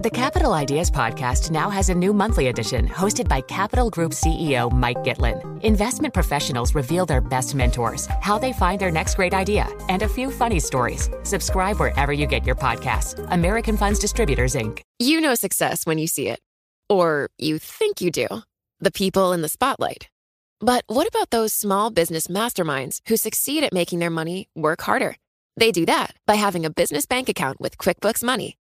The Capital Ideas Podcast now has a new monthly edition hosted by Capital Group CEO Mike Gitlin. Investment professionals reveal their best mentors, how they find their next great idea, and a few funny stories. Subscribe wherever you get your podcasts. American Funds Distributors, Inc. You know success when you see it. Or you think you do. The people in the spotlight. But what about those small business masterminds who succeed at making their money work harder? They do that by having a business bank account with QuickBooks Money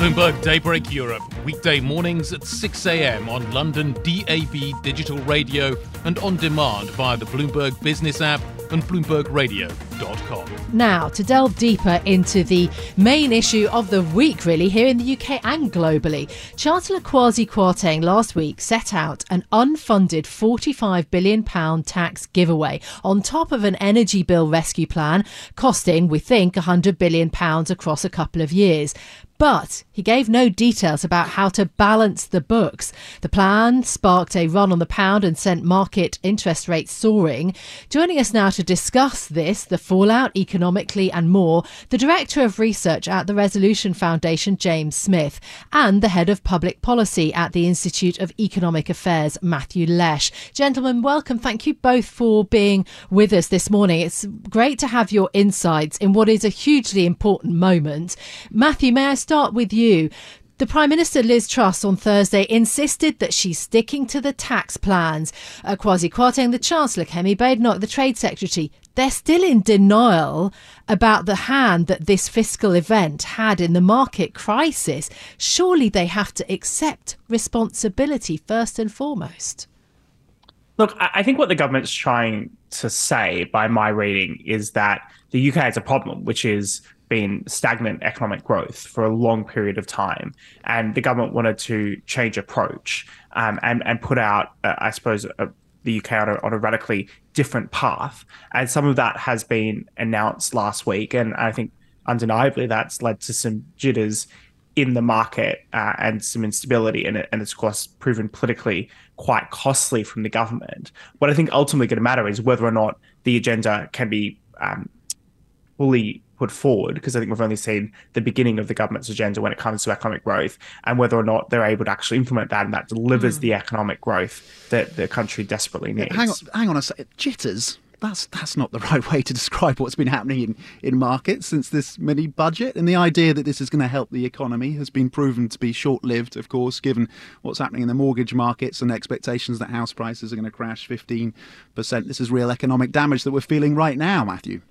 Bloomberg Daybreak Europe, weekday mornings at 6 a.m. on London DAB digital radio and on demand via the Bloomberg Business app and BloombergRadio.com. Now, to delve deeper into the main issue of the week, really, here in the UK and globally, Chancellor Kwasi Kwarteng last week set out an unfunded £45 billion tax giveaway on top of an energy bill rescue plan costing, we think, £100 billion across a couple of years. But he gave no details about how to balance the books. The plan sparked a run on the pound and sent market interest rates soaring. Joining us now to discuss this, the fallout economically and more, the Director of Research at the Resolution Foundation, James Smith, and the Head of Public Policy at the Institute of Economic Affairs, Matthew Lesh. Gentlemen, welcome. Thank you both for being with us this morning. It's great to have your insights in what is a hugely important moment. Matthew, may I start with you? The Prime Minister Liz Truss on Thursday insisted that she's sticking to the tax plans. Uh, Kwasi Kwarteng, the Chancellor, Kemi Badenoch, the Trade Secretary, they're still in denial about the hand that this fiscal event had in the market crisis. Surely they have to accept responsibility first and foremost. Look, I think what the government's trying to say by my reading is that the UK has a problem, which is been stagnant economic growth for a long period of time, and the government wanted to change approach um, and and put out, uh, I suppose, a, the UK on a, on a radically different path. And some of that has been announced last week, and I think undeniably that's led to some jitters in the market uh, and some instability, and, it, and it's of course proven politically quite costly from the government. What I think ultimately going to matter is whether or not the agenda can be um, fully put forward, because I think we've only seen the beginning of the government's agenda when it comes to economic growth, and whether or not they're able to actually implement that and that delivers mm. the economic growth that the country desperately needs. Hang on, hang on a second. Jitters. That's that's not the right way to describe what's been happening in, in markets since this mini budget. And the idea that this is going to help the economy has been proven to be short lived, of course, given what's happening in the mortgage markets and expectations that house prices are going to crash 15%. This is real economic damage that we're feeling right now, Matthew.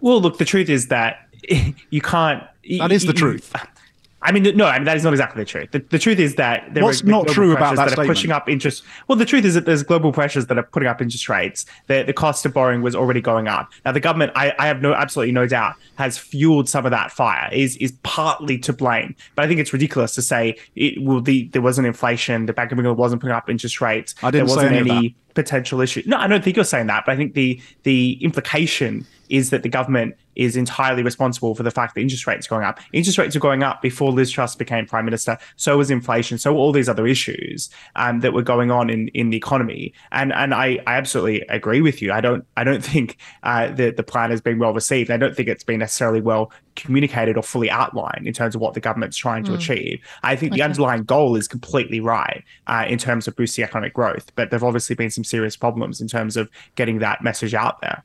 Well, look, the truth is that you can't. That is the you, truth. I mean, no, I mean that is not exactly the truth. The, the truth is that there What's are not true about that, that are pushing up interest. Well, the truth is that there's global pressures that are putting up interest rates. The the cost of borrowing was already going up. Now, the government, I, I have no absolutely no doubt, has fueled some of that fire. is is partly to blame. But I think it's ridiculous to say it will. The there wasn't inflation. The Bank of England wasn't putting up interest rates. I didn't there wasn't say any. any potential issue. No, I don't think you're saying that. But I think the the implication is that the government is entirely responsible for the fact that interest rates are going up. Interest rates are going up before Liz Truss became prime minister. So was inflation. So all these other issues um, that were going on in, in the economy. And and I, I absolutely agree with you. I don't I don't think uh, that the plan has been well received. I don't think it's been necessarily well communicated or fully outlined in terms of what the government's trying to mm. achieve. I think okay. the underlying goal is completely right uh, in terms of boosting economic growth, but there've obviously been some serious problems in terms of getting that message out there.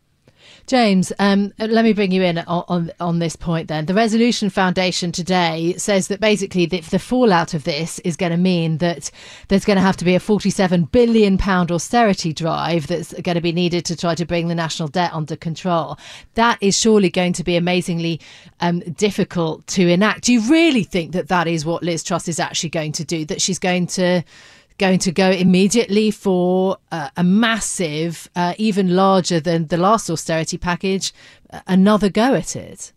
James, um, let me bring you in on, on, on this point. Then the Resolution Foundation today says that basically the, the fallout of this is going to mean that there's going to have to be a 47 billion pound austerity drive that's going to be needed to try to bring the national debt under control. That is surely going to be amazingly um, difficult to enact. Do you really think that that is what Liz Truss is actually going to do? That she's going to going to go immediately for uh, a massive, uh, even larger than the last austerity package, another go at it?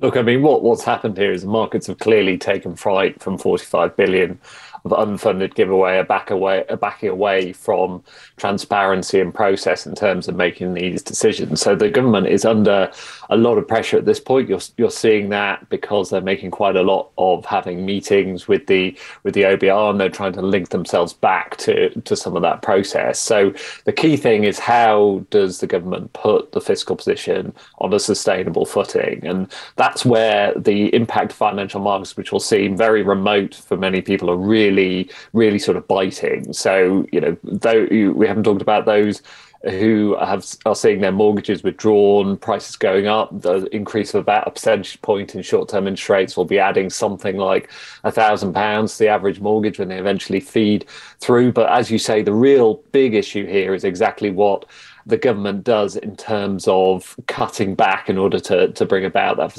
Look, I mean, what, what's happened here is the markets have clearly taken fright from 45 billion of unfunded giveaway are back away are backing away from transparency and process in terms of making these decisions. So the government is under a lot of pressure at this point. You're you're seeing that because they're making quite a lot of having meetings with the with the OBR and they're trying to link themselves back to to some of that process. So the key thing is how does the government put the fiscal position on a sustainable footing? And that's where the impact financial markets, which will seem very remote for many people, are really really, really sort of biting. So, you know, though we haven't talked about those who have are seeing their mortgages withdrawn, prices going up, the increase of about a percentage point in short-term interest rates will be adding something like a thousand pounds to the average mortgage when they eventually feed through. But as you say, the real big issue here is exactly what the government does in terms of cutting back in order to, to bring about that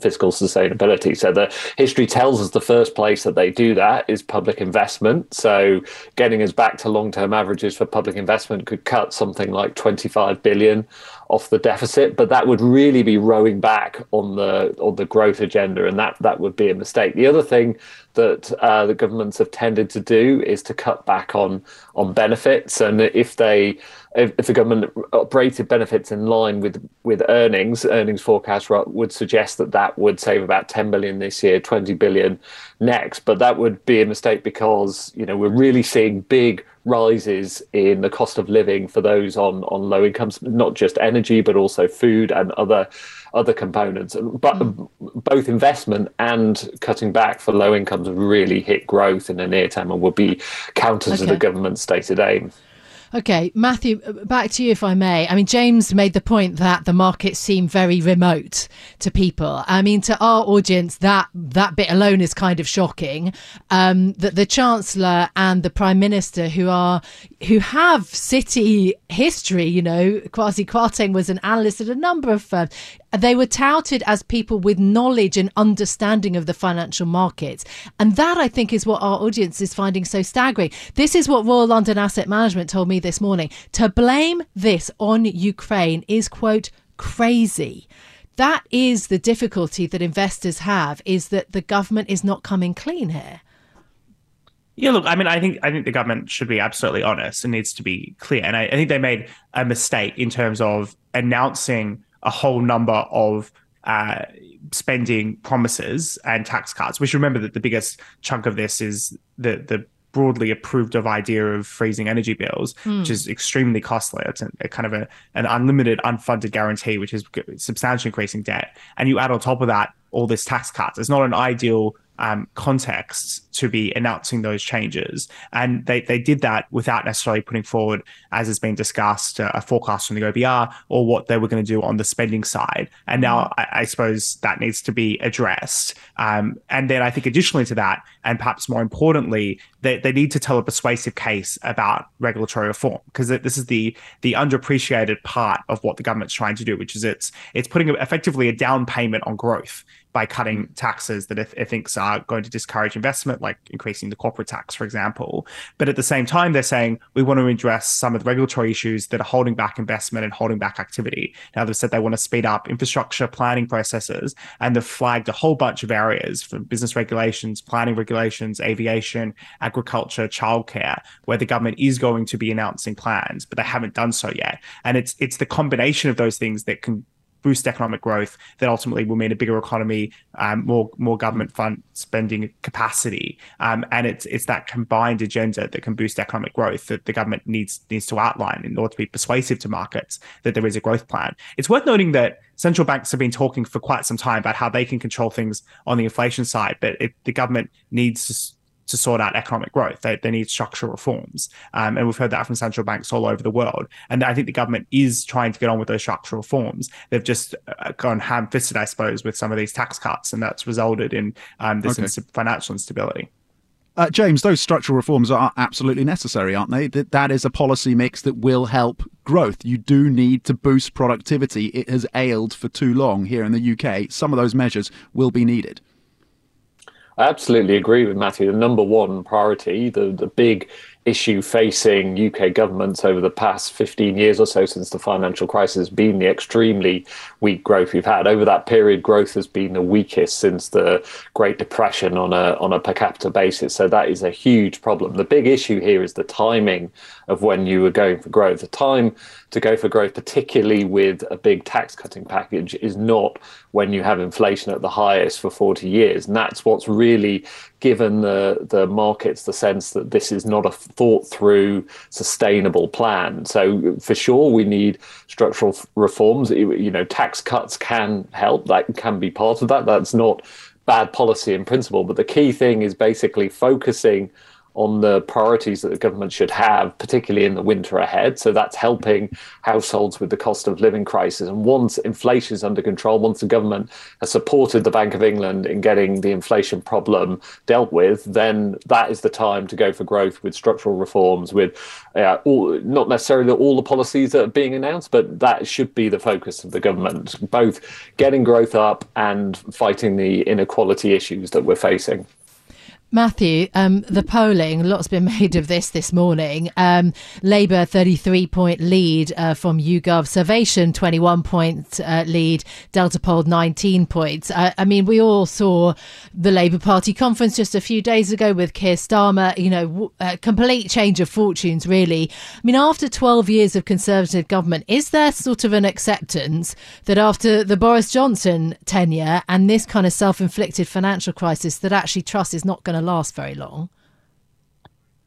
fiscal sustainability. So the history tells us the first place that they do that is public investment. So getting us back to long-term averages for public investment could cut something like 25 billion off the deficit, but that would really be rowing back on the on the growth agenda, and that that would be a mistake. The other thing that uh, the governments have tended to do is to cut back on on benefits, and if they if, if the government operated benefits in line with with earnings, earnings forecast would suggest that that would save about 10 billion this year, 20 billion next. But that would be a mistake because you know we're really seeing big rises in the cost of living for those on on low incomes, not just energy but also food and other other components. But mm. both investment and cutting back for low incomes really hit growth in the near term and would be counter okay. to the government's stated aim. Okay, Matthew, uh, back to you if I may. I mean, James made the point that the markets seem very remote to people. I mean, to our audience, that that bit alone is kind of shocking. Um, that the Chancellor and the Prime Minister, who are who have city history, you know, Kwasi Kwarteng was an analyst at a number of firms. They were touted as people with knowledge and understanding of the financial markets. And that, I think, is what our audience is finding so staggering. This is what Royal London Asset Management told me this morning. To blame this on Ukraine is, quote, crazy. That is the difficulty that investors have, is that the government is not coming clean here. Yeah, look, I mean, I think I think the government should be absolutely honest and needs to be clear. And I, I think they made a mistake in terms of announcing a whole number of uh, spending promises and tax cuts. We should remember that the biggest chunk of this is the the broadly approved of idea of freezing energy bills, mm. which is extremely costly. It's a, a kind of a, an unlimited unfunded guarantee, which is substantially increasing debt. And you add on top of that all this tax cuts. It's not an ideal um, contexts to be announcing those changes. And they, they did that without necessarily putting forward, as has been discussed, a, a forecast from the OBR or what they were going to do on the spending side. And now mm-hmm. I, I suppose that needs to be addressed. Um, and then I think additionally to that, and perhaps more importantly, they, they need to tell a persuasive case about regulatory reform because this is the the underappreciated part of what the government's trying to do, which is it's it's putting effectively a down payment on growth by cutting taxes that it, thinks are going to discourage investment, like increasing the corporate tax, for example. But at the same time, they're saying we want to address some of the regulatory issues that are holding back investment and holding back activity. Now, they've said they want to speed up infrastructure planning processes, and they've flagged a whole bunch of areas from business regulations, planning regulations, aviation, agriculture, childcare, where the government is going to be announcing plans, but they haven't done so yet. And it's it's the combination of those things that can boost economic growth that ultimately will mean a bigger economy, um, more more government fund spending capacity, um, and it's it's that combined agenda that can boost economic growth that the government needs needs to outline in order to be persuasive to markets that there is a growth plan. It's worth noting that central banks have been talking for quite some time about how they can control things on the inflation side, but it, the government needs to to sort out economic growth. They, they need structural reforms. Um, and we've heard that from central banks all over the world. And I think the government is trying to get on with those structural reforms. They've just uh, gone ham fisted, I suppose, with some of these tax cuts, and that's resulted in um, this okay. financial instability. Uh, James, those structural reforms are absolutely necessary, aren't they? That that is a policy mix that will help growth. You do need to boost productivity. It has ailed for too long here in the UK. Some of those measures will be needed. I absolutely agree with Matthew. The number one priority, the, the big issue facing UK governments over the past 15 years or so since the financial crisis has been the extremely weak growth we've had. Over that period, growth has been the weakest since the Great Depression on a on a per capita basis. So that is a huge problem. The big issue here is the timing of when you were going for growth. The time to go for growth, particularly with a big tax cutting package, is not when you have inflation at the highest for 40 years. And that's what's really given the, the markets the sense that this is not a thought through, sustainable plan. So, for sure, we need structural reforms. You know, tax cuts can help, that can be part of that. That's not bad policy in principle. But the key thing is basically focusing on the priorities that the government should have, particularly in the winter ahead. So that's helping households with the cost of living crisis. And once inflation is under control, once the government has supported the Bank of England in getting the inflation problem dealt with, then that is the time to go for growth with structural reforms, with uh, all, not necessarily all the policies that are being announced, but that should be the focus of the government, both getting growth up and fighting the inequality issues that we're facing. Matthew, um, the polling, lots been made of this this morning. Um, Labour 33 point lead uh, from YouGov, Survation 21 point uh, lead, Delta Poll 19 points. Uh, I mean, we all saw the Labour Party conference just a few days ago with Keir Starmer, you know, a complete change of fortunes, really. I mean, after 12 years of Conservative government, is there sort of an acceptance that after the Boris Johnson tenure and this kind of self inflicted financial crisis, that actually Truss is not going to last very long.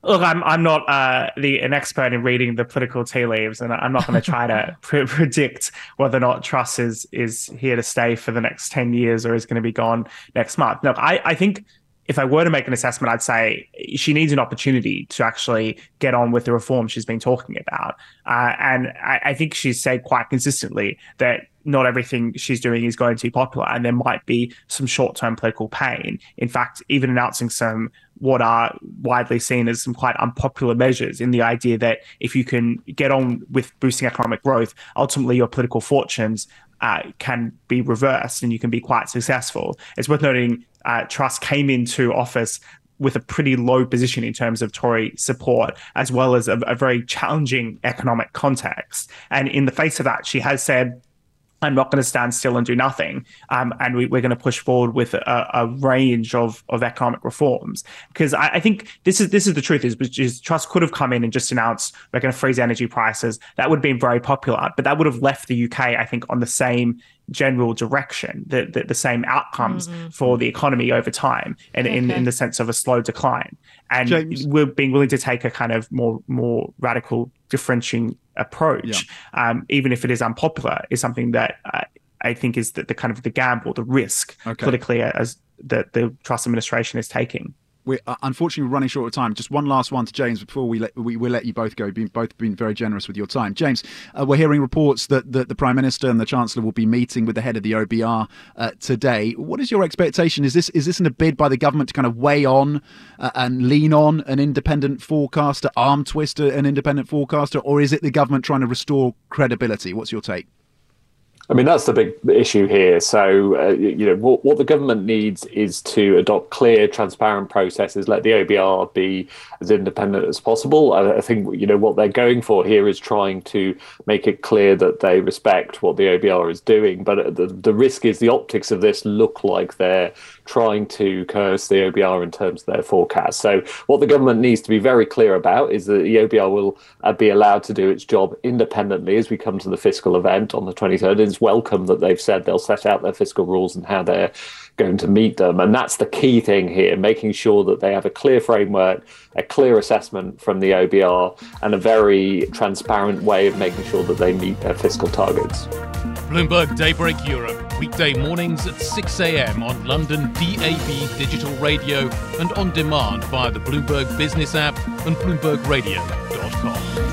Look, I'm I'm not uh, the an expert in reading the political tea leaves, and I'm not going to try to pre- predict whether or not Truss is is here to stay for the next ten years or is going to be gone next month. Look, I I think if I were to make an assessment, I'd say she needs an opportunity to actually get on with the reform she's been talking about. Uh, and I, I, think she's said quite consistently that not everything she's doing is going to be popular, and there might be some short-term political pain. In fact, even announcing some what are widely seen as some quite unpopular measures in the idea that if you can get on with boosting economic growth, ultimately your political fortunes uh, can be reversed and you can be quite successful. It's worth noting uh, came into office with a pretty low position in terms of Tory support, as well as a, a very challenging economic context. And in the face of that, she has said I'm not going to stand still and do nothing. Um, and we, are going to push forward with a, a, range of, of economic reforms because I, I, think this is this is the truth is is Truss could have come in and just announced we're going to freeze energy prices. That would have been very popular, but that would have left the UK, I think, on the same general direction, the the, the same outcomes mm-hmm. for the economy over time, and okay. in in the sense of a slow decline. And James. we're being willing to take a kind of more more radical differentiating approach, yeah. um, even if it is unpopular, is something that uh, I think is the, the, kind of the gamble, the risk okay. politically as that the Truss administration is taking we're uh, unfortunately running short of time. Just one last one to James before we let we will let you both go. You've both been very generous with your time. James, uh, we're hearing reports that, that the Prime Minister and the Chancellor will be meeting with the head of the OBR uh, today. What is your expectation? Is this is this a bid by the government to kind of weigh on uh, and lean on an independent forecaster, arm twister an independent forecaster, or is it the government trying to restore credibility? What's your take? I mean, that's the big issue here. So, uh, you know, what, what the government needs is to adopt clear, transparent processes, let the OBR be as independent as possible. I, I, think, you know, what they're going for here is trying to make it clear that they respect what the OBR is doing. But the, the risk is the optics of this look like they're trying to curse the OBR in terms of their forecast. So, what the government needs to be very clear about is that the OBR will uh, be allowed to do its job independently as we come to the fiscal event on the 23rd It's welcome that they've said they'll set out their fiscal rules and how they're going to meet them. And that's the key thing here, making sure that they have a clear framework, a clear assessment from the OBR, and a very transparent way of making sure that they meet their fiscal targets. Bloomberg Daybreak Europe weekday mornings at 6 a.m. on London DAB digital radio and on demand via the Bloomberg Business app and BloombergRadio.com.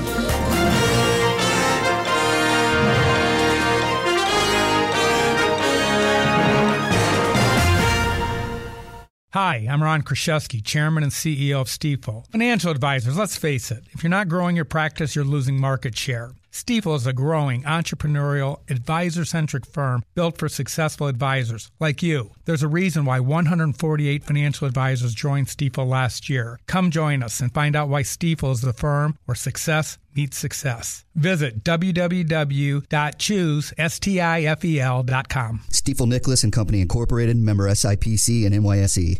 Hi, I'm Ron Kruszewski, Chairman and CEO of Stifel. Financial advisors, let's face it, if you're not growing your practice, you're losing market share. Stifel is a growing, entrepreneurial, advisor centric firm built for successful advisors like you. There's a reason why 148 financial advisors joined Stifel last year. Come join us and find out why Stifel is the firm where success meets success. Visit www.choosestifel.com. Stifel Nicolaus and Company Incorporated, member SIPC and NYSE.